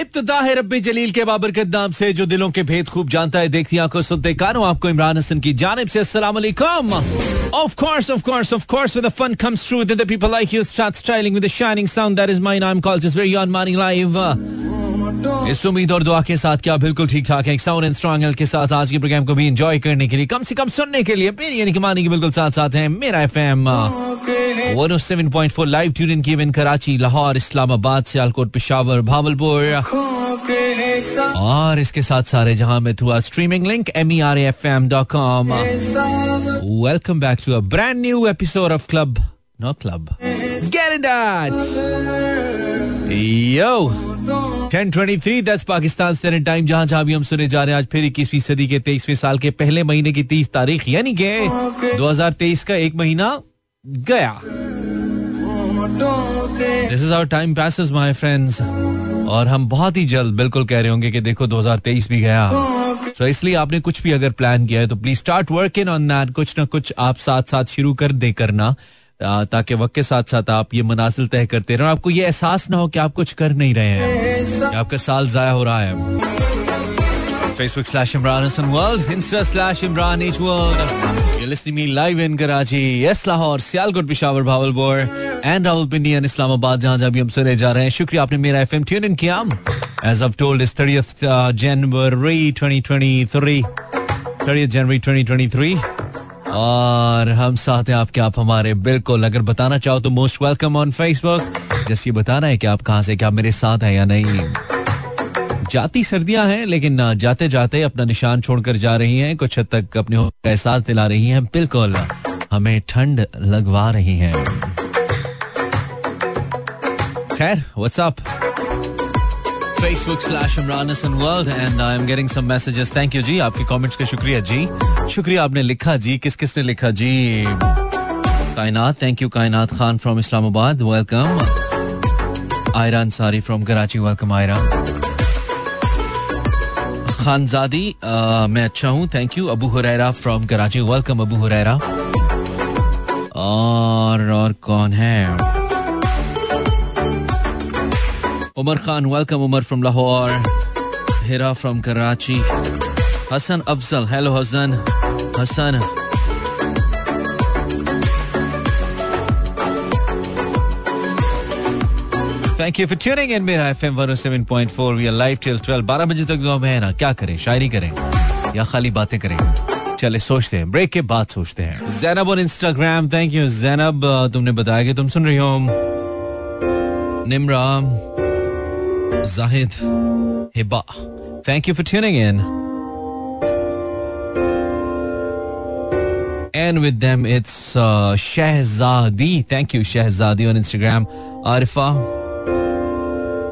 इब्तदा है रब्बी जलील के बाबरकत नाम से जो दिलों के भेद खूब जानता है देखती आँखों सुनते कानों आपको इमरान हसन की जानिब से अस्सलाम वालेकुम Of course, of course, of course, where the fun comes true, then the people like you start styling with the shining sound that is mine. I'm called just very on morning live. इस उम्मीद और दुआ के साथ क्या बिल्कुल ठीक ठाक है साउंड एंड स्ट्रॉन्ग के साथ आज के प्रोग्राम को भी एंजॉय करने के लिए कम से कम सुनने के लिए मेरी यानी कि मानी के बिल्कुल साथ साथ है Mera FM 107.4 live tune in given Karachi Lahore Islamabad Sialkot Peshawar Bahawalpur. और इसके साथ सारे जहाँ में through streaming link M E R F M dot com welcome back to a brand new episode of club no club yo 1023 that's Pakistan standard time जहाँ जहाँ भी हम सुने जा रहे हैं आज फिर 21वीं सदी के 23वें साल के पहले महीने की 30 तारीख यानी कि 2023 का एक महीना गया। This is our time passes my friends और हम बहुत ही जल्द बिल्कुल कह रहे होंगे कि देखो 2023 भी गया। सो so, इसलिए आपने कुछ भी अगर प्लान किया है तो please start working on that कुछ ना कुछ आप साथ साथ शुरू कर दे करना ताकि वक्त के साथ साथ आप ये मनासिल तय करते रहे। आपको ये एहसास ना हो कि आप कुछ कर नहीं रहे हैं आपका साल जाया हो रहा है। Facebook slash Imran Hassan World, Insta slash Imran H World. You're listening me live in Karachi, yes and and हम हैं As I've told, it's 30th uh, January 2023. 30th January 2023. और हम साथ हैं आपके आप हमारे बिल्कुल अगर बताना चाहो तो मोस्ट वेलकम ऑन फेसबुक जैसे ये बताना है कि आप कहाँ से क्या मेरे साथ हैं या नहीं जाती सर्दियाँ हैं, लेकिन जाते जाते अपना निशान छोड़कर जा रही हैं, कुछ हद तक अपने एहसास दिला रही हैं, बिल्कुल, हमें ठंड लगवा रही हैं। खैर WhatsApp Facebook slash Imran Hassan World, and I'm getting some messages. Thank you जी आपके कमेंट्स का शुक्रिया जी शुक्रिया आपने लिखा जी किस किस ने लिखा जी Kainat thank you Kainat Khan from Islamabad welcome Ayra Ansari from Karachi welcome Ayra Khanzadi मैं अच्छा हूँ। Thank you Abu Huraira from Karachi. Welcome Abu Huraira. और और कौन है? Umar Khan welcome Umar from Lahore. Hira from Karachi. Hassan Afzal hello Hassan. Hassan thank you for tuning in Mera FM 107.4 we are live till 12 12 बजे तक जो है ना क्या करें? शायरी करें? या खाली बातें करें? चले सोचते हैं। ब्रेक के बाद सोचते हैं। Zainab on Instagram thank you Zainab तुमने बताया कि तुम सुन रही हो। Nimra Zahid Hiba thank you for tuning in And with them, it's uh, Shahzadi. Thank you, Shahzadi, on Instagram. Arifa,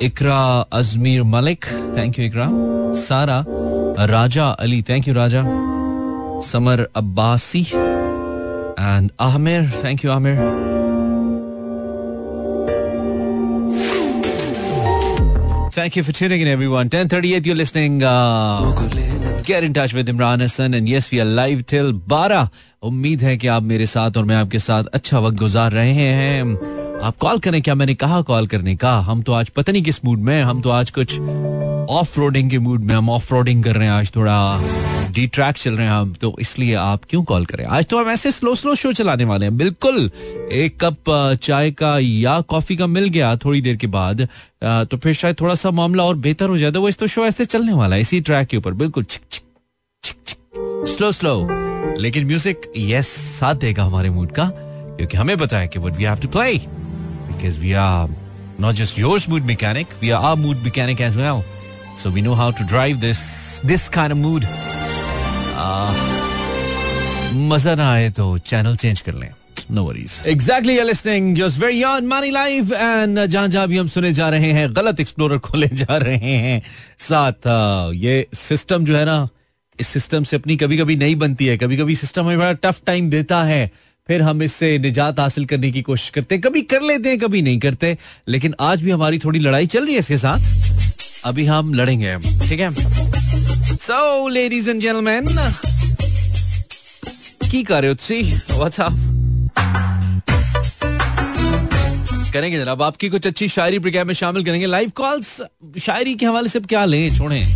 Ikra Azmir Malik. Thank you, Ikra. Sara, Raja Ali. Thank you, Raja. Samar Abbasi. And Ahmer. Thank you, Ahmer. Thank you for tuning in, everyone. 1038, you're listening. Uh, get in touch with Imran Hassan. And yes, we are live till 12. उम्मीद है कि आप मेरे साथ और मैं आपके साथ अच्छा वक्त गुजार रहे हैं आप कॉल करें क्या? मैंने कहा कॉल करने का। हम तो आज पता नहीं किस मूड में हम तो आज कुछ ऑफ़ रोडिंग के मूड में हम ऑफ़ रोडिंग कर रहे हैं आज थोड़ा। डी ट्रैक चल रहे हैं हम। तो इसलिए आप क्यों कॉल करें? आज तो हम ऐसे स्लो स्लो शो चलाने वाले हैं। बिल्कुल। एक कप चाय का या कॉफ़ी का मिल गया थोड़ी देर के बाद। तो फिर शायद थोड़ा सा मामला और बेहतर हो जाता है वो इस तो शो ऐसे चलने वाला है। इसी ट्रैक के ऊपर। बिल्कुल। छिक छिक छिक छिक। स्लो स्लो लेकिन म्यूज़िक यस साथ देगा हमारे मूड का। क्योंकि हमें पता है कि what we have to play because we are not just yours mood mechanic we are our mood mechanic as well so we know how to drive this this kind of mood मज़ा ना आए तो channel change कर लें No worries. Exactly, you're listening. Just very on Money Live and जहाँ जहाँ भी हम सुने जा रहे हैं गलत एक्सप्लोरर खोले जा रहे हैं साथ ये सिस्टम जो है ना इस सिस्टम से अपनी कभी कभी नहीं बनती है कभी कभी सिस्टम हमें बड़ा टफ टाइम देता है फिर हम इससे निजात हासिल करने की कोशिश करते हैं। कभी कर लेते हैं, कभी नहीं करते। लेकिन आज भी हमारी थोड़ी लड़ाई चल रही है इसके साथ। अभी हम लड़ेंगे। ठीक है? सो लेडीज़ एंड जेंटलमैन की कर रहे हो करेंगे जनाब, आपकी कुछ अच्छी शायरी प्रोग्राम में शामिल करेंगे। लाइव कॉल्स शायरी के हवाले से क्या लें? छोड़ें।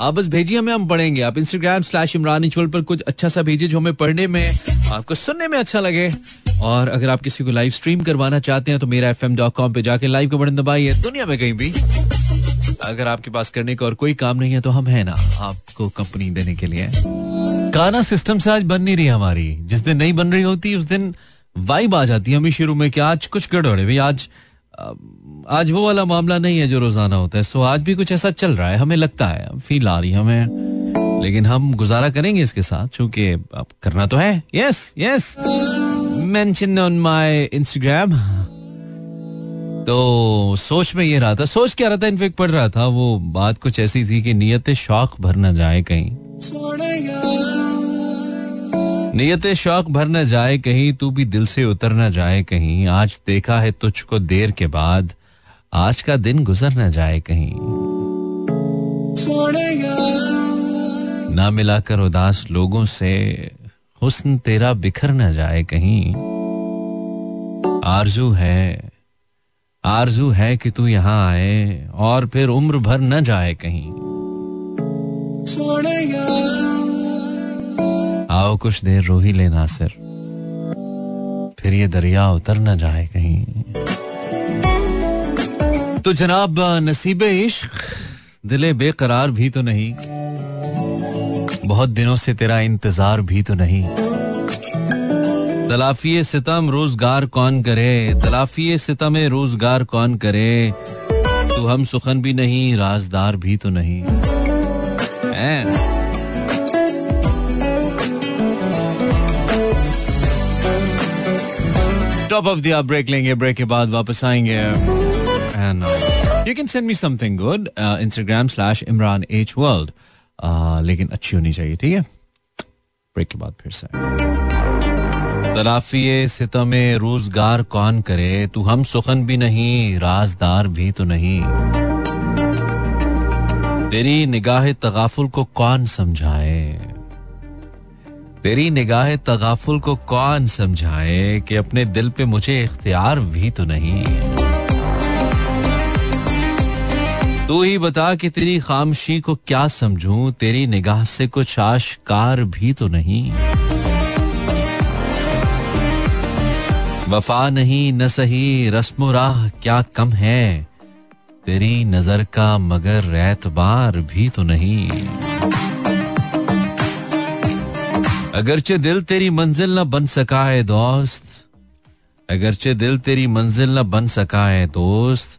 आप बस भेजिए, हमें हम पढ़ेंगे। आप इंस्टाग्राम स्लैश इमरान पर कुछ अच्छा सा भेजिए जो हमें पढ़ने में आपको सुनने में अच्छा लगे। और अगर आप किसी को लाइव स्ट्रीम करवाना चाहते हैं तो मेरा एफ़ पे जाके लाइव का बटन दबाइए। दुनिया में कहीं भी। अगर आपके पास करने का और कोई काम नहीं है तो हम है ना आपको कंपनी देने के लिए। गाना सिस्टम से आज बन नहीं रही हमारी। जिस दिन नहीं बन रही होती, उस दिन वाइब आ जाती है हमें शुरू में कि आज कुछ गड़बड़ भाई, आज आज वो वाला मामला नहीं है जो रोज़ाना होता है। सो आज भी कुछ ऐसा चल रहा है। हमें लगता है फील आ रही है, हमें लेकिन हम गुजारा करेंगे इसके साथ क्योंकि अब करना तो है। Yes yes mention on my Instagram तो सोच में ये रहा था। सोच क्या रहा था? इनफेक्ट पढ़ रहा था। वो बात कुछ ऐसी थी कि नियत शौक भर न जाए कहीं। नियत शौक भर न जाए कहीं, तू भी दिल से उतर न जाए कहीं। आज देखा है तुझको देर के बाद। आज का दिन गुजर न जाए कहीं। ना मिलाकर उदास लोगों से, हुस्न तेरा बिखर न जाए कहीं। आरज़ू है आरज़ू है कि तू यहाँ आए, और फिर उम्र भर न जाए कहीं। आओ कुछ देर रो ही लेना सिर फिर ये दरिया उतर न जाए कहीं। तो जनाब, नसीब इश्क, दिले बेकरार भी तो नहीं। बहुत दिनों से तेरा इंतज़ार भी तो नहीं। तलाफी सितम रोज़गार कौन करे? तलाफी सितम रोज़गार कौन करे? तू हम सुखन भी नहीं, राजदार भी तो नहीं। टॉप ऑफ़ दिया ब्रेक लेंगे ब्रेक के बाद वापस आएँगे। And you can send me something good Instagram slash Imran H world लेकिन अच्छी होनी चाहिए, ठीक है? ब्रेक के बाद फिर से। तलाफी सितम रोज़गार कौन करे? तू हम सुखन भी नहीं, राजदार भी तो नहीं। तेरी निगाह तगाफुल को कौन समझाए? तेरी निगाह तगाफुल को कौन समझाए कि अपने दिल पे मुझे इख्तियार भी तो नहीं? तू ही बता कि तेरी खामशी को क्या समझूं? तेरी निगाह से कुछ आशकार भी तो नहीं। वफा नहीं, न सही, रस्म राह क्या कम है? तेरी नज़र का मगर एतबार भी तो नहीं। अगरचे दिल तेरी मंजिल न बन सका है दोस्त। अगरचे दिल तेरी मंजिल न बन सका है दोस्त।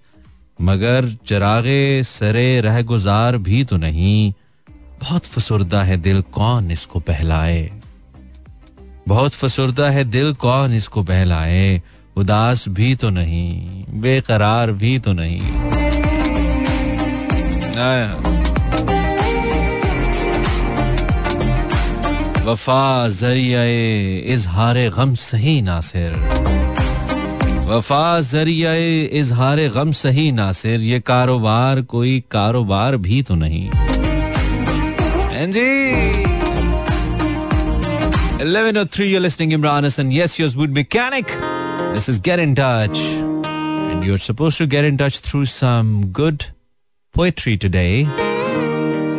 मगर चरागे सरे रह गुजार भी तो नहीं। बहुत फसुरदा है दिल कौन इसको बहलाए। बहुत फसुरदा है दिल कौन इसको बहलाए। उदास भी तो नहीं, बेकरार भी तो नहीं। वफा ज़रिया इजहार गम सही नासिर। वफा ज़रिया इजहार गम सही नासिर ये कारोबार कोई कारोबार भी तो नहीं जी 1103 you're listening Imran Hassan yes yours would mechanic this is get in touch and you're supposed to get in touch through some good poetry today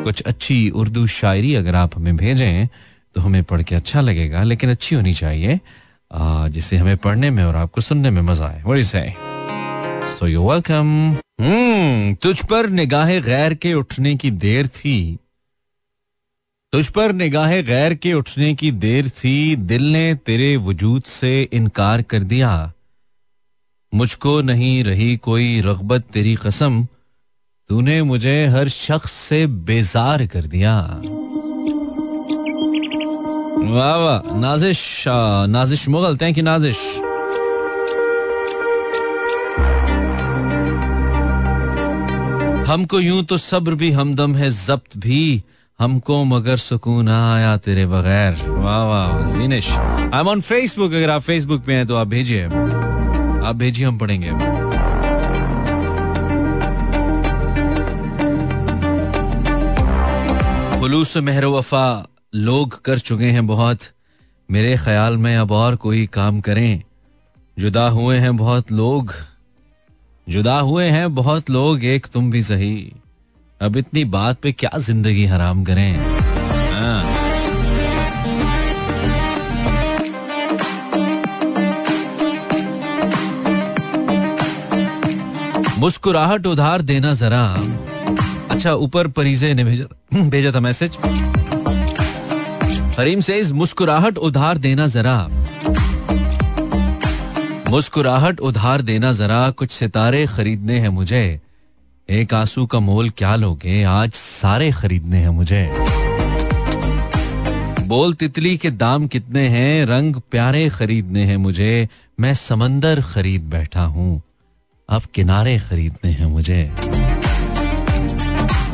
कुछ अच्छी उर्दू शायरी अगर आप हमें भेजें तो हमें पढ़ के अच्छा लगेगा लेकिन अच्छी होनी चाहिए जिससे हमें पढ़ने में और आपको सुनने में मज़ा आए। वही से सो यू वेलकम तुझ पर निगाह गैर के उठने की देर थी। तुझ पर निगाह गैर के उठने की देर थी। दिल ने तेरे वजूद से इनकार कर दिया। मुझको नहीं रही कोई रगबत तेरी कसम। तूने मुझे हर शख्स से बेजार कर दिया। वाह वाह नाजिश नाजिश मुगल थैंक यू नाजिश हमको यूँ तो सब्र भी, हमदम है जब्त भी। हमको मगर सुकून आया तेरे बगैर। वाह वाह Zeenish I am on Facebook अगर आप फेसबुक पे हैं तो आप भेजिए। आप भेजिए, हम पढ़ेंगे। खुलूस मेहर वफा लोग कर चुके हैं बहुत। मेरे ख्याल में अब और कोई काम करें। जुदा हुए हैं बहुत लोग। जुदा हुए हैं बहुत लोग, एक तुम भी सही। अब इतनी बात पे क्या ज़िंदगी हराम करें? हाँ। मुस्कुराहट उधार देना जरा। अच्छा ऊपर परिजे ने भेजा भेजा था मैसेज। हरीम से मुस्कुराहट उधार देना जरा। मुस्कुराहट उधार देना जरा, कुछ सितारे खरीदने हैं मुझे। एक आँसू का मोल क्या लोगे, आज सारे खरीदने हैं मुझे। बोल तितली के दाम कितने हैं, रंग प्यारे खरीदने हैं मुझे। मैं समंदर खरीद बैठा हूँ, अब किनारे खरीदने हैं मुझे।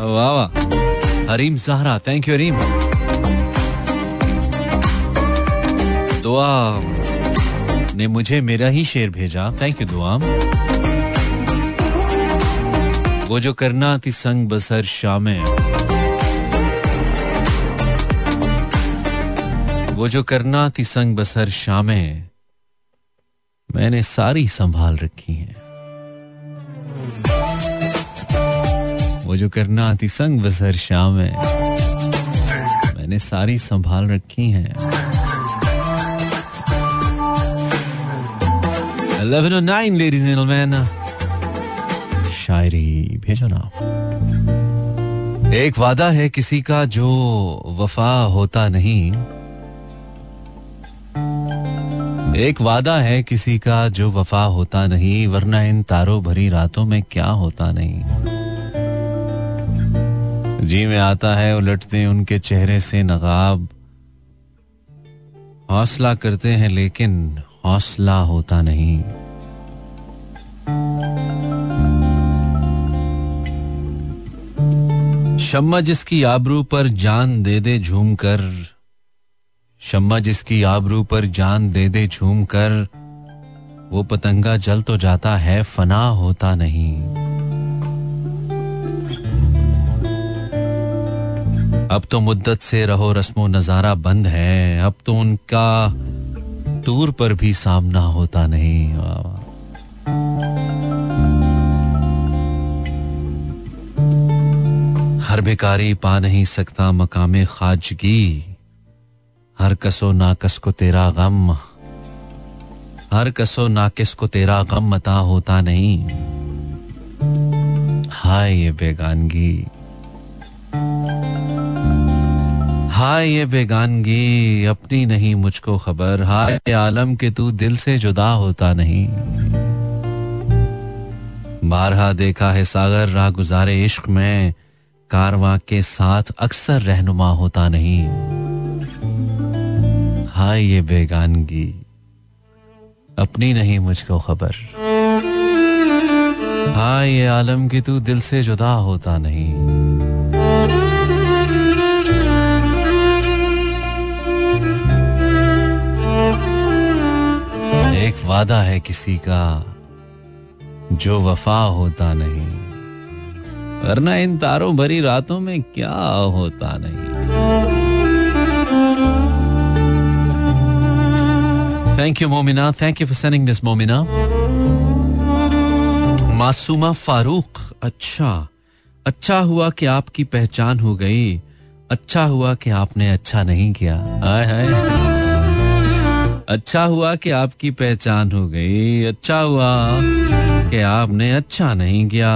वाह वाह। हरीम सहरा थैंक यू हरीम। दुआ। ने मुझे मेरा ही शेर भेजा। थैंक यू दुआ। वो जो करना थी संग बसर शाम। वो जो करना थी संग बसर शाम। मैंने सारी संभाल रखी है। वो जो करना थी संग बसर शाम। मैंने सारी संभाल रखी हैं। 1109 ladies and gentlemen. शायरी, भेजो ना। एक वादा है किसी का जो वफा होता नहीं। एक वादा है किसी का जो वफा होता नहीं, वरना इन तारों भरी रातों में क्या होता नहीं। जी में आता है उलटते उनके चेहरे से नगाब। हौसला करते हैं लेकिन हौसला होता नहीं। शम्मा जिसकी आबरू पर जान दे दे झूम कर शम्मा जिसकी आबरू पर जान दे दे झूम कर वो पतंगा जल तो जाता है, फना होता नहीं। अब तो मुद्दत से रहो, रस्मो नज़ारा बंद है, अब तो उनका दूर पर भी सामना होता नहीं। हर भिकारी पा नहीं सकता मकामे खाजगी। हर कसो नाकस को तेरा गम। हर कसो नाकिस को तेरा गम मता होता नहीं। हाय ये बेगानगी। हाय ये बेगानगी, अपनी नहीं मुझको खबर। हाय आलम के तू दिल से जुदा होता नहीं। बारहा देखा है सागर राह गुजारे इश्क में, कारवा के साथ अक्सर रहनुमा होता नहीं। हाय ये बेगानगी, अपनी नहीं मुझको खबर। हाय ये आलम की तू दिल से जुदा होता नहीं। वादा है किसी का, जो वफा होता नहीं। वरना इन तारों भरी रातों में क्या होता नहीं। Thank you Momina thank you for sending this Momina Masooma Farooq अच्छा। अच्छा हुआ कि आपकी पहचान हो गई। अच्छा हुआ कि आपने अच्छा नहीं किया। हाय हाय। अच्छा हुआ कि आपकी पहचान हो गई। अच्छा हुआ कि आपने अच्छा नहीं किया।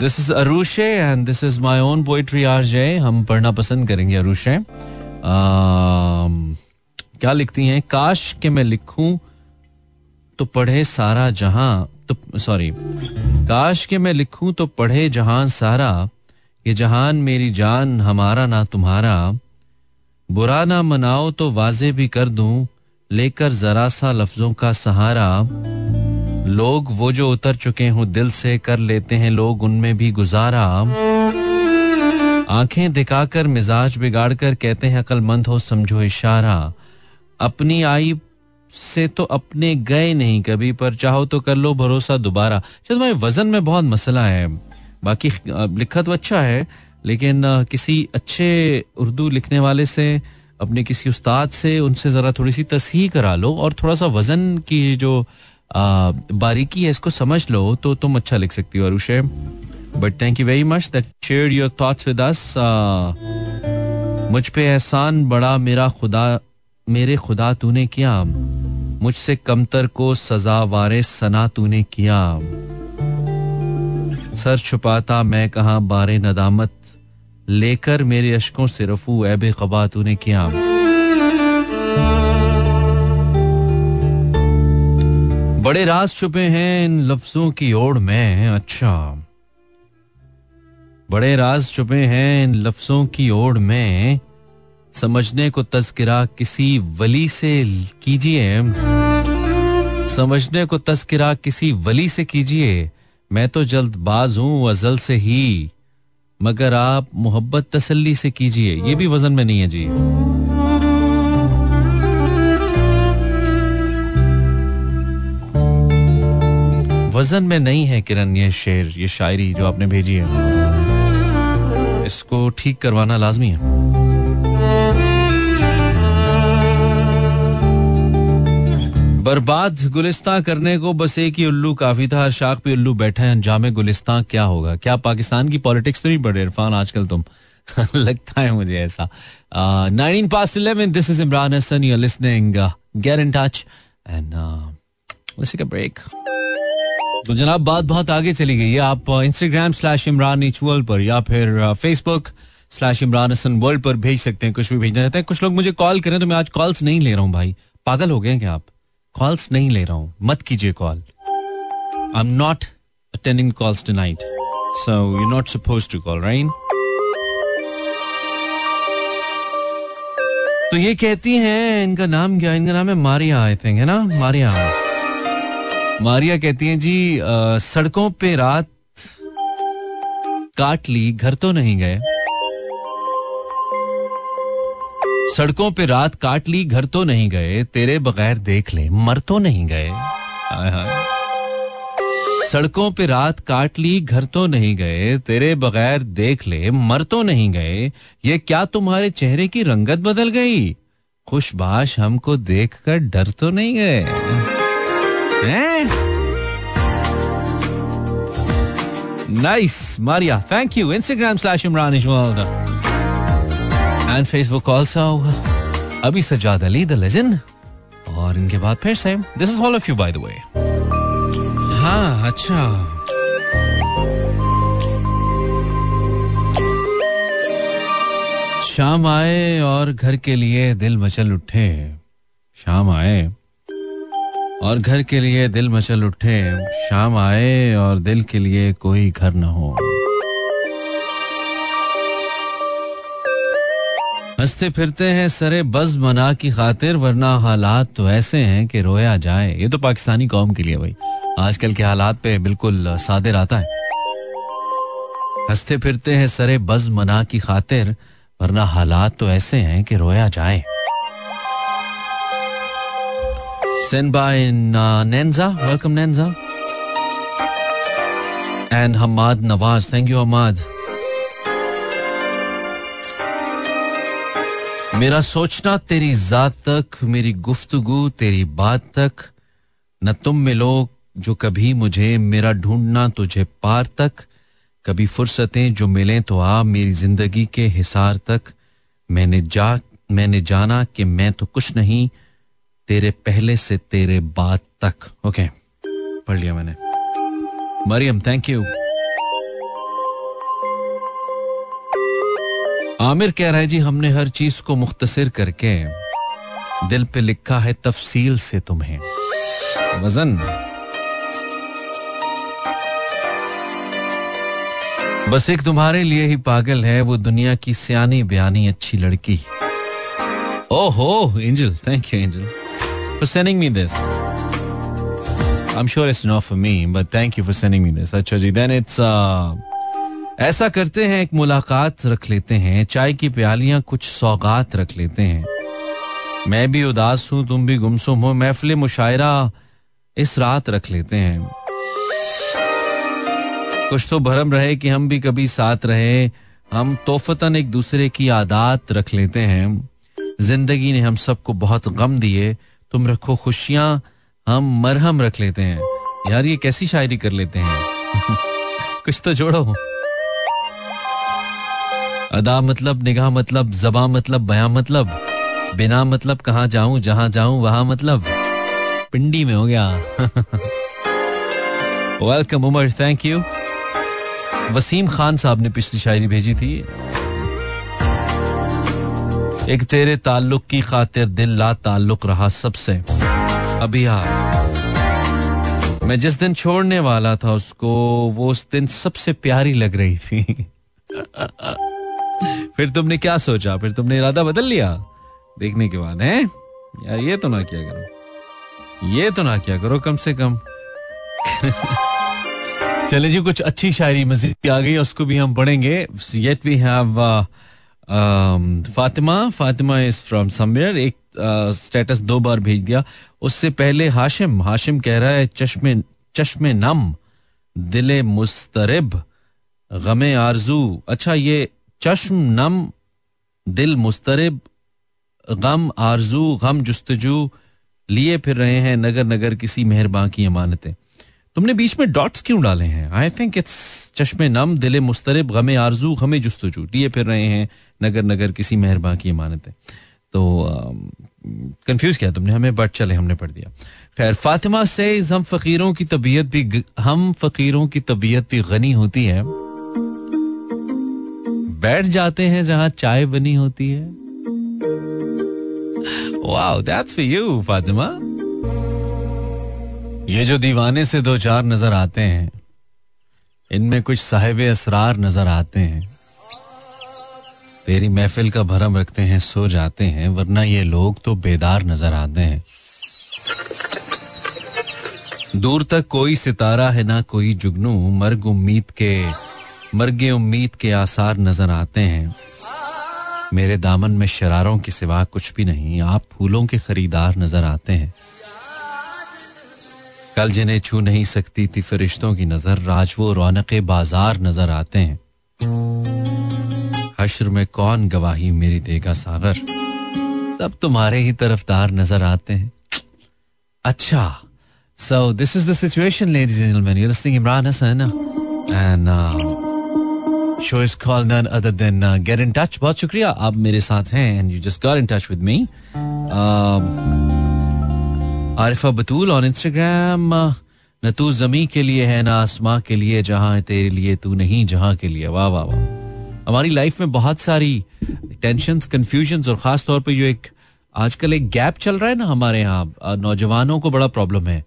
This is Arushe and this is my own poetry are जय हम पढ़ना पसंद करेंगे अरुषे क्या लिखती हैं? काश के मैं लिखूं तो पढ़े सारा जहाँ। तो सॉरी काश के मैं लिखूं तो पढ़े जहाँ सारा ये जहान मेरी जान हमारा ना तुम्हारा, बुरा ना मनाओ तो वाजे भी कर दूँ, लेकर जरा सा लफ्जों का सहारा। लोग वो जो उतर चुके हों दिल से कर लेते हैं लोग उनमें भी गुजारा। आँखें दिखाकर मिजाज बिगाड़ कर कहते हैं, अकलमंद हो समझो इशारा। अपनी आई से तो अपने गए नहीं कभी, पर चाहो तो कर लो भरोसा दोबारा। चलो भाई वज़न में बहुत मसला है। बाकी लिखा तो अच्छा है, लेकिन किसी अच्छे उर्दू लिखने वाले से, अपने किसी उस्ताद से, उनसे ज़रा थोड़ी सी तस्ही करा लो और थोड़ा सा वज़न की जो बारीकी है, इसको समझ लो तो तुम अच्छा लिख सकती हो, Arushe. But thank you very much that share your thoughts with us मुझ पे एहसान बड़ा मेरा खुदा मेरे खुदा तूने किया। मुझसे कमतर को सजा वारे सना तूने किया। सर छुपाता मैं कहा बारे नदामत। लेकर मेरे अशकों से रफू ऐब कबा तूने किया। बड़े राज छुपे हैं इन लफ्जों की ओर में अच्छा। बड़े राज छुपे हैं इन लफ्जों की ओर में समझने को तस्करा किसी वली से कीजिए समझने को तस्करा किसी वली से कीजिए, मैं तो जल्दबाज हूँ, अजल से ही। मगर आप मोहब्बत तसल्ली से कीजिए, ये भी वज़न में नहीं है, जी। वज़न में नहीं है किरण, ये शेर, ये शायरी जो आपने भेजी है। इसको ठीक करवाना लाजमी है। बर्बाद गुलिस्तान करने को बस एक ही उल्लू काफ़ी था, हर शाख पे उल्लू बैठा है, अंजाम गुलिस्तान क्या होगा? क्या पाकिस्तान की पॉलिटिक्स तो नहीं पढ़े इरफान, आजकल तुम? लगता है मुझे ऐसा। Nineteen past eleven this is Imran Hassan you listening get in touch and break तो जनाब, बात बहुत आगे चली गई है, आप इंस्टाग्राम स्लैश इमरान इचवल पर या फिर Facebook slash Imran Hassan world पर भेज सकते हैं, कुछ भी भेजना चाहते हैं। कुछ लोग मुझे कॉल करें तो मैं आज कॉल्स नहीं ले रहा हूँ भाई। पागल हो गए क्या आप? कॉल्स नहीं ले रहा हूँ। मत कीजिए call I am not attending calls tonight so you not suppose to call right तो ये कहती हैं इनका नाम क्या? इनका नाम है मारिया आई थिंक है ना? मारिया। मारिया कहती हैं जी आ, सड़कों पे रात काट ली घर तो नहीं गए। सड़कों पे रात काट ली, घर तो नहीं गए, तेरे बगैर देख ले, मर तो नहीं गए। सड़कों पे रात काट ली, घर तो नहीं गए, तेरे बगैर देख ले, मर तो नहीं गए। ये क्या तुम्हारे चेहरे की रंगत बदल गई? खुशबाश हमको देखकर डर तो नहीं गए। Nice Maria thank you Instagram slash Imran इजवाल and Facebook also अभी सजाद अली द लेजेंड और इनके बाद फिर से this is all of you by the way हाँ अच्छा। शाम आए और घर के लिए दिल मचल उठे। शाम आए और घर के लिए दिल मचल उठे। शाम आए और दिल के लिए कोई घर ना हो। हँसते फिरते हैं, सरे बज मना की खातिर, वरना हालात तो ऐसे हैं कि रोया जाए। ये तो पाकिस्तानी कौम के लिए भाई। आजकल के हालात पे बिल्कुल सादे आता है। हँसते फिरते हैं, सरे बज मना की खातिर, वरना हालात तो ऐसे हैं कि रोया जाए। Welcome Nainja and Hammad Nawaz thank you Hammad मेरा सोचना तेरी जात तक, मेरी गुफ्तगु तेरी बात तक, न तुम मिलो जो कभी मुझे, मेरा ढूंढना तुझे पार तक, कभी फुर्सतें जो मिले तो आ मेरी ज़िंदगी के हिसार तक। मैंने जा, मैंने जाना कि मैं तो कुछ नहीं, तेरे पहले से तेरे बाद तक। ओके, पढ़ लिया मैंने। मरियम थैंक यू आमिर कह रहा है, जी, हमने हर चीज़ को मुख्तसर करके दिल पे लिखा है तफसील से तुम्हें। वज़न। बस एक तुम्हारे लिए ही पागल है, वो दुनिया की सियानी बयानी अच्छी लड़की। ओहो, Angel thank you Angel for sending me this I am sure it's not for me but thank you for sending me this अच्छा जी देन इट्स ऐसा करते हैं, एक मुलाकात रख लेते हैं, चाय की प्यालियाँ कुछ सौगात रख लेते हैं। मैं भी उदास हूँ, तुम भी गुमसुम हो, महफिल मुशायरा इस रात रख लेते हैं। कुछ तो भरम रहे कि हम भी कभी साथ रहे, हम तोहफतन एक दूसरे की आदात रख लेते हैं। ज़िंदगी ने हम सबको बहुत गम दिए, तुम रखो खुशियाँ, हम मरहम रख लेते हैं। यार, ये कैसी शायरी कर लेते हैं? कुछ तो जोड़ो। अदा मतलब निगाह मतलब जबा मतलब बया मतलब बिना मतलब कहा जाऊँ, जहाँ जाऊँ, वहाँ मतलब। पिंडी में हो गया। Welcome Umar thank you Waseem Khan sahab ने पिछली शायरी भेजी थी। एक तेरे ताल्लुक की खातिर दिल ला ताल्लुक रहा सबसे। अभी यार मैं जिस दिन छोड़ने वाला था उसको, वो उस दिन सबसे प्यारी लग रही थी। फिर तुमने क्या सोचा? फिर तुमने इरादा बदल लिया? देखने के बाद है? यार ये तो ना किया करो। ये तो ना किया करो कम से कम। चले जी कुछ अच्छी शायरी मजीद आ गई उसको भी हम पढ़ेंगे। Yet we have Fatima Fatima is from somewhere एक स्टेटस uh, दो बार भेज दिया। उससे पहले हाशिम। हाशिम कह रहा है चश्मे चश्मे नम दिले मुस्तरब गमे आरज़ू। अच्छा ये चश्म नम दिल मुस्तरब गम आरज़ू गम जुस्तजू लिए फिर रहे हैं नगर नगर किसी मेहरबान की अमानतें तुमने बीच में डॉट्स क्यों डाले हैं आई थिंक इट्स चश्मे नम दिले मुस्तरब गमे आरज़ू गमे जुस्तजू लिए फिर रहे हैं नगर नगर किसी मेहरबान की अमानतें तो कंफ्यूज किया तुमने हमें बट चले हमने पढ़ दिया खैर फातिमा से हम फकीरों की तबीयत भी हम फकीरों की तबीयत भी गनी होती है बैठ जाते हैं जहाँ चाय बनी होती है। Wow that's for you Fatima ये जो दीवाने से दो चार नज़र आते हैं, इनमें कुछ साहिब असरार नज़र आते हैं। तेरी महफिल का भरम रखते हैं, सो जाते हैं, वरना ये लोग तो बेदार नज़र आते हैं। दूर तक कोई सितारा है ना कोई जुगनू, मर्ग उम्मीद के मर्गे उम्मीद के आसार नज़र आते हैं। मेरे दामन में शरारों के सिवा कुछ भी नहीं, आप फूलों के खरीदार नज़र आते हैं। कल जिन्हें छू नहीं सकती थी फरिश्तों की नज़र राज वो रौनक बाज़ार नज़र आते हैं। हश्र में कौन गवाही मेरी देगा सागर? सब तुम्हारे ही तरफदार नज़र आते हैं। अच्छा so this is the situation ladies and gentleman you listening Imran Hassan and show is call none other than get in touch बहुत शुक्रिया, आप मेरे साथ हैं and you just got in touch with me Arifa Batool on Instagram न तू जमी के लिए है, ना आसमां के लिए, जहाँ तेरे लिए तू नहीं, जहाँ के लिए। वाह वाह वाह। हमारी लाइफ में बहुत सारी टेंशन कंफ्यूजन और खास तौर पर जो एक, आजकल एक गैप चल रहा है ना हमारे यहाँ नौजवानों को बड़ा प्रॉब्लम है।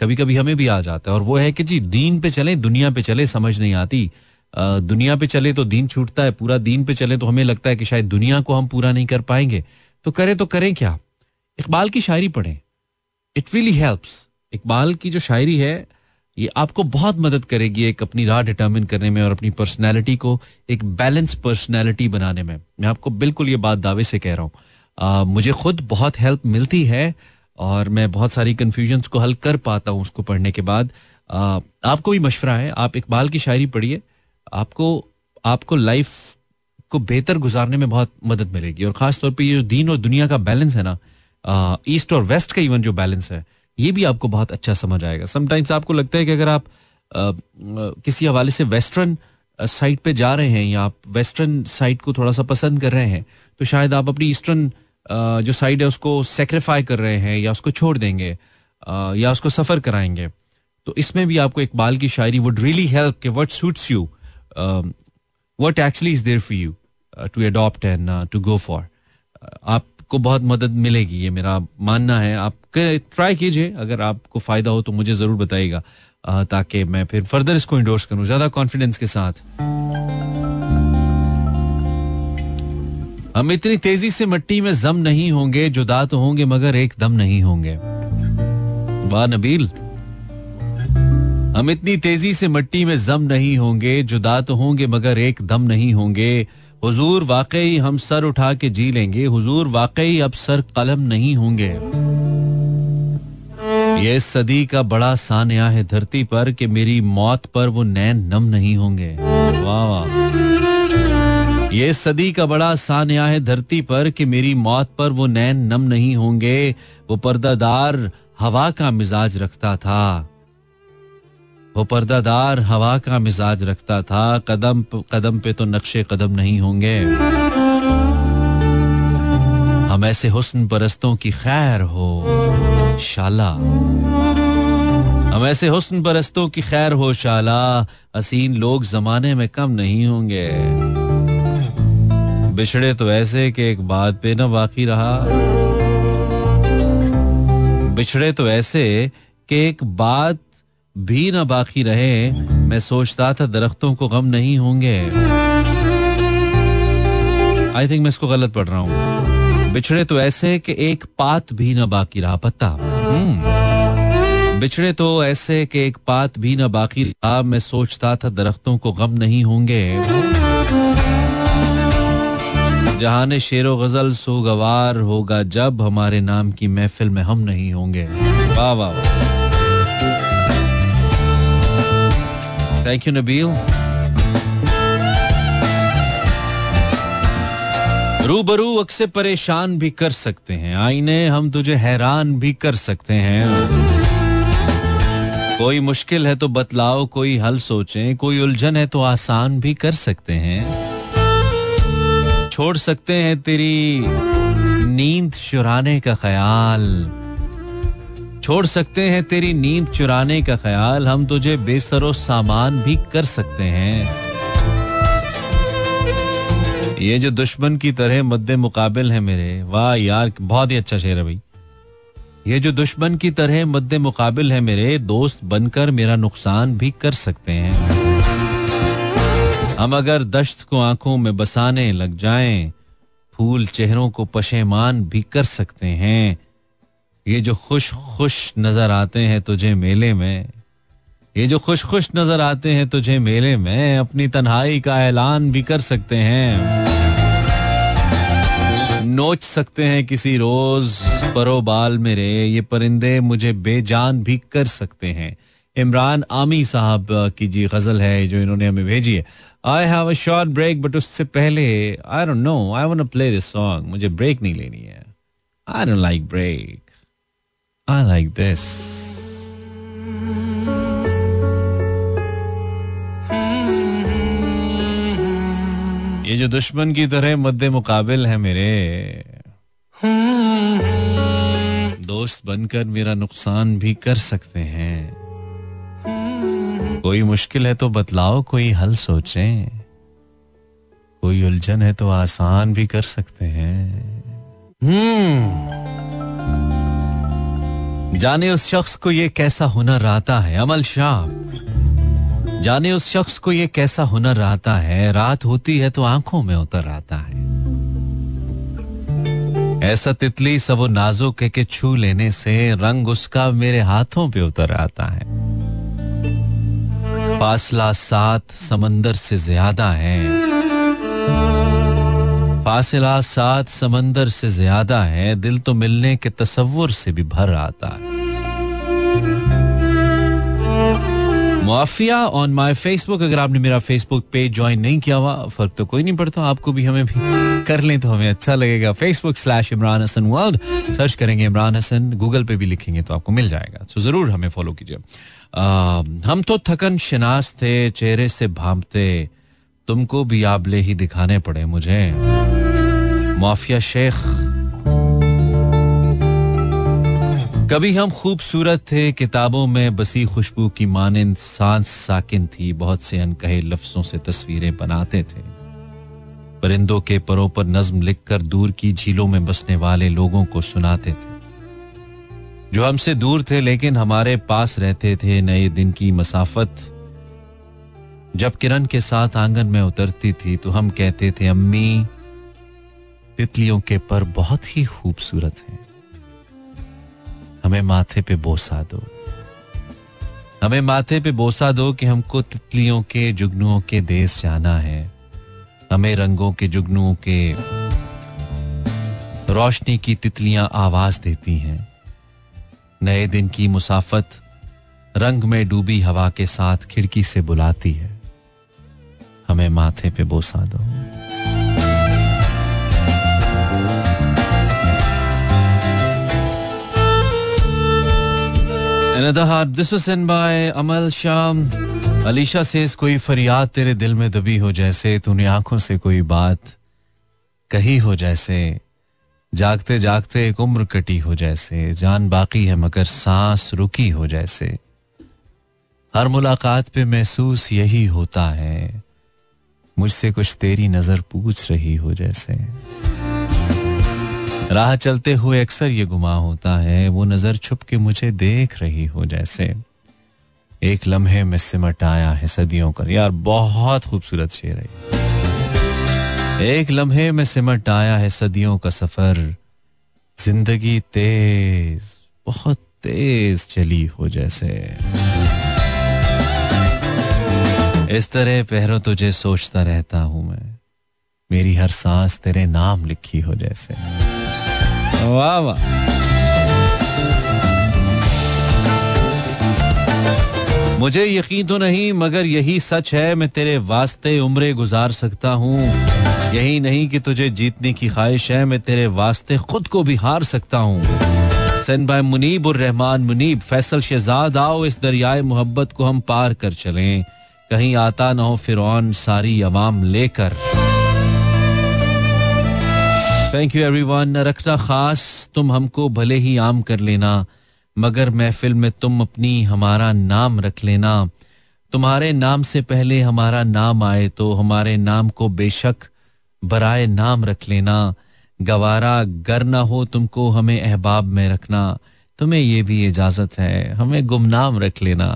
कभी कभी हमें भी आ जाता है और वो है कि जी, दीन पे चले, दुनिया पे चले, समझ नहीं आती। दुनिया पे चले तो दीन छूटता है पूरा दीन पे चले तो हमें लगता है कि शायद दुनिया को हम पूरा नहीं कर पाएँगे। तो करें तो करें क्या? इकबाल की शायरी पढ़ें। इट रियली हेल्प्स इकबाल की जो शायरी है ये आपको बहुत मदद करेगी एक अपनी राह डिटर्मिन करने में और अपनी पर्सनैलिटी को एक बैलेंस पर्सनैलिटी बनाने में। मैं आपको बिल्कुल ये बात दावे से कह रहा हूँ। मुझे खुद बहुत हेल्प मिलती है और मैं बहुत सारी कन्फ्यूजन्स को हल कर पाता हूँ उसको पढ़ने के बाद। आ, आपको भी मशवरा है आप इकबाल की शायरी पढ़िए। आपको आपको लाइफ को बेहतर गुजारने में बहुत मदद मिलेगी। और खास तौर पे ये जो दीन और दुनिया का बैलेंस है ना ईस्ट और वेस्ट का इवन जो बैलेंस है ये भी आपको बहुत अच्छा समझ आएगा। समटाइम्स आपको लगता है कि अगर आप आ, किसी हवाले से वेस्टर्न साइड पे जा रहे हैं या आप वेस्टर्न साइड को थोड़ा सा पसंद कर रहे हैं तो शायद आप अपनी ईस्टर्न जो साइड है उसको सेक्रीफाई कर रहे हैं या उसको छोड़ देंगे या उसको सफ़र कराएँगे। तो इसमें भी आपको इकबाल की शायरी वुड रियली हेल्प के what suits you what actually is there for you to adopt and to go for आपको बहुत मदद मिलेगी ये मेरा मानना है। आप ट्राई कीजिए। अगर आपको फ़ायदा हो तो मुझे ज़रूर बताइएगा uh, ताकि मैं फिर फर्दर इसको इंडोर्स करूँ ज़्यादा कॉन्फिडेंस के साथ। हम इतनी तेज़ी से मिट्टी में जम नहीं होंगे जुदा तो होंगे मगर एक दम नहीं होंगे। वाह नबील। हम इतनी तेज़ी से मिट्टी में जम नहीं होंगे, जुदा तो होंगे, मगर एक दम नहीं होंगे। हुजूर वाकई हम सर उठा के जी लेंगे। हुजूर वाकई अब सर कलम नहीं होंगे। ये सदी का बड़ा सानिया है धरती पर कि मेरी मौत पर वो नैन नम नहीं होंगे। वाह वाह। ये सदी का बड़ा सान्या है धरती पर कि मेरी मौत पर वो नैन नम नहीं होंगे। वो पर्दादार हवा का मिजाज रखता था। वो पर्दादार हवा का मिजाज रखता था। कदम कदम पे तो नक्शे कदम नहीं होंगे। हम ऐसे हुस्न परस्तों की खैर हो, शाला। हम ऐसे हुस्न परस्तों की खैर हो, शाला। हसीन लोग जमाने में कम नहीं होंगे। बिछड़े तो ऐसे कि एक बात पे ना बाकी रहा। बिछड़े तो ऐसे कि एक बात भी ना बाकी रहे, मैं सोचता था दरख्तों को गम नहीं होंगे। आई थिंक मैं इसको गलत पढ़ रहा हूँ। बिछड़े तो ऐसे कि एक पात भी ना बाकी रहा पत्ता। हम्म। बिछड़े तो ऐसे कि एक पात भी ना बाकी रहा, मैं सोचता था दरख्तों को गम नहीं होंगे। जहान शेर गज़ल सोगवार होगा जब हमारे नाम की महफिल में हम नहीं होंगे। वाह वाह। थैंक यू नबील रूबरू अक्से परेशान भी कर सकते हैं। आईने हम तुझे हैरान भी कर सकते हैं। कोई मुश्किल है तो बतलाओ, कोई हल सोचें, कोई उलझन है तो आसान भी कर सकते हैं। छोड़ सकते हैं तेरी नींद चुराने का ख्याल। छोड़ सकते हैं तेरी नींद चुराने का ख्याल। हम तुझे बेसरो सामान भी कर सकते हैं। ये जो दुश्मन की तरह मद्दे मुकाबिल है मेरे वाह यार बहुत ही अच्छा शेर है भाई। ये जो दुश्मन की तरह मद्दे मुकाबिल है मेरे दोस्त बनकर मेरा नुकसान भी कर सकते हैं। हम अगर दश्त को आँखों में बसाने लग जाएँ, फूल चेहरों को पशेमान भी कर सकते हैं। ये जो खुश खुश नज़र आते हैं तुझे मेले में, ये जो खुश खुश नज़र आते हैं तुझे मेले में, अपनी तन्हाई का ऐलान भी कर सकते हैं। नोच सकते हैं किसी रोज परो बाल मेरे, ये परिंदे मुझे बेजान भी कर सकते हैं। इमरान आमी साहब की जी गज़ल है जो इन्होंने हमें भेजी है। I have a short break but उससे पहले I don't know I want to play this song मुझे ब्रेक नहीं लेनी है। I don't like break I like this ये जो दुश्मन की तरह मद्दे मुकाबिल है मेरे। दोस्त बनकर मेरा नुकसान भी कर सकते हैं। कोई मुश्किल है तो बतलाओ कोई हल सोचें। कोई उलझन है तो आसान भी कर सकते हैं। हम्म जाने उस शख्स को ये कैसा हुनर आता है, अमल शाह जाने उस शख्स को ये कैसा हुनर आता है, रात होती है तो आँखों में उतर आता है। ऐसा तितली सब नाजुक है कि छू लेने से रंग उसका मेरे हाथों पे उतर आता है। फासला सात समंदर से ज़्यादा है। फासला सात समंदर से ज़्यादा है, दिल तो मिलने के तस्वुर से भी भर आता है। मुआफिया ऑन माई फेसबुक अगर आपने मेरा फेसबुक पेज ज्वाइन नहीं किया हुआ, फ़र्क तो कोई नहीं पड़ता, आपको भी हमें भी कर लें तो हमें अच्छा लगेगा। Facebook slash Imran Hassan world search करेंगे इमरान हसन गूगल पे भी लिखेंगे तो आपको मिल जाएगा। तो ज़रूर हमें फॉलो कीजिए। हम तो थकन शिनास थे, चेहरे से भामते तुमको भी आबले ही दिखाने पड़े मुझे। माफिया शेख। कभी हम खूबसूरत थे, किताबों में बसी खुशबू की मानंद सांस साकिन थी, बहुत से अनकहे लफ्जों से तस्वीरें बनाते थे। परिंदों के परों पर नज्म लिखकर दूर की झीलों में बसने वाले लोगों को सुनाते थे। जो हमसे दूर थे, लेकिन हमारे पास रहते थे नए दिन की मसाफत। जब किरण के साथ आँगन में उतरती थी तो हम कहते थे, अम्मी तितलियों के पर बहुत ही खूबसूरत हैं। हमें माथे पे बोसा दो। हमें माथे पे बोसा दो कि हमको तितलियों के जुगनुओं के देश जाना है। हमें रंगों के जुगनुओं के रोशनी की तितलियाँ आवाज़ देती हैं। नए दिन की मुसाफत रंग में डूबी हवा के साथ खिड़की से बुलाती है। हमें माथे पे बोसा दो। Another heart. This was sent by Amal Sham. Alisha says, कोई फरियाद तेरे दिल में दबी हो जैसे, तूने आँखों से कोई बात कही हो जैसे, जागते जागते एक उम्र कटी हो जैसे, जान बाकी है मगर सांस रुकी हो जैसे हर मुलाकात पे महसूस यही होता है, मुझसे कुछ तेरी नज़र पूछ रही हो जैसे राह चलते हुए अक्सर ये गुमा होता है, वो नज़र छुप के मुझे देख रही हो जैसे। एक लम्हे में सिमट आया है सदियों का। यार, बहुत खूबसूरत शेर है। एक लम्हे में सिमट आया है सदियों का सफ़र। ज़िंदगी तेज, बहुत तेज चली हो जैसे। इस तरह पहरों तुझे सोचता रहता हूँ मैं। मेरी हर सांस तेरे नाम लिखी हो जैसे। वाह वाह। मुझे यकीन तो नहीं, मगर यही सच है, मैं तेरे वास्ते उम्रे गुजार सकता हूँ। यही नहीं कि तुझे जीतने की ख्वाहिश है, मैं तेरे वास्ते खुद को भी हार सकता हूँ। सन बाय मुनीब और रहमान मुनीब, फैसल शहजाद, आओ इस दरियाए मोहब्बत को हम पार कर चलें। कहीं आता ना हो फिर सारी अवाम लेकर। थैंक यू एवरीवन रखना खास, तुम हमको भले ही आम कर लेना, मगर महफिल में तुम अपनी हमारा नाम रख लेना। तुम्हारे नाम से पहले हमारा नाम आए तो हमारे नाम को बेशक बराए नाम रख लेना। गवारा गर ना हो तुमको हमें अहबाब में रखना। तुम्हें ये भी इजाज़त है, हमें गुमनाम रख लेना।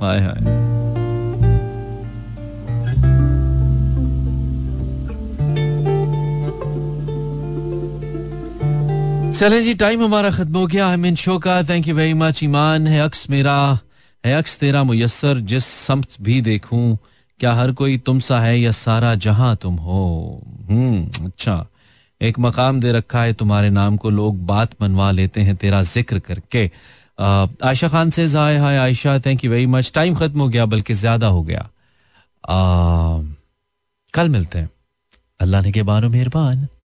हाय हाय। चले जी टाइम हमारा खत्म हो गया। इन शो का थैंक यू वेरी मच ईमान है अक्स मेरा। है अक्स तेरा मुयसर जिस समत भी देखूँ क्या हर कोई तुम सा है या सारा जहाँ तुम हो? हम्म अच्छा। एक मकाम दे रखा है तुम्हारे नाम को। लोग बात मनवा लेते हैं तेरा ज़िक्र करके। आयशा खान से hi hi Ayesha thank you very much time खत्म हो गया बल्कि ज़्यादा हो गया। आ, कल मिलते हैं। अल्लाह ने के बारो मेहरबान।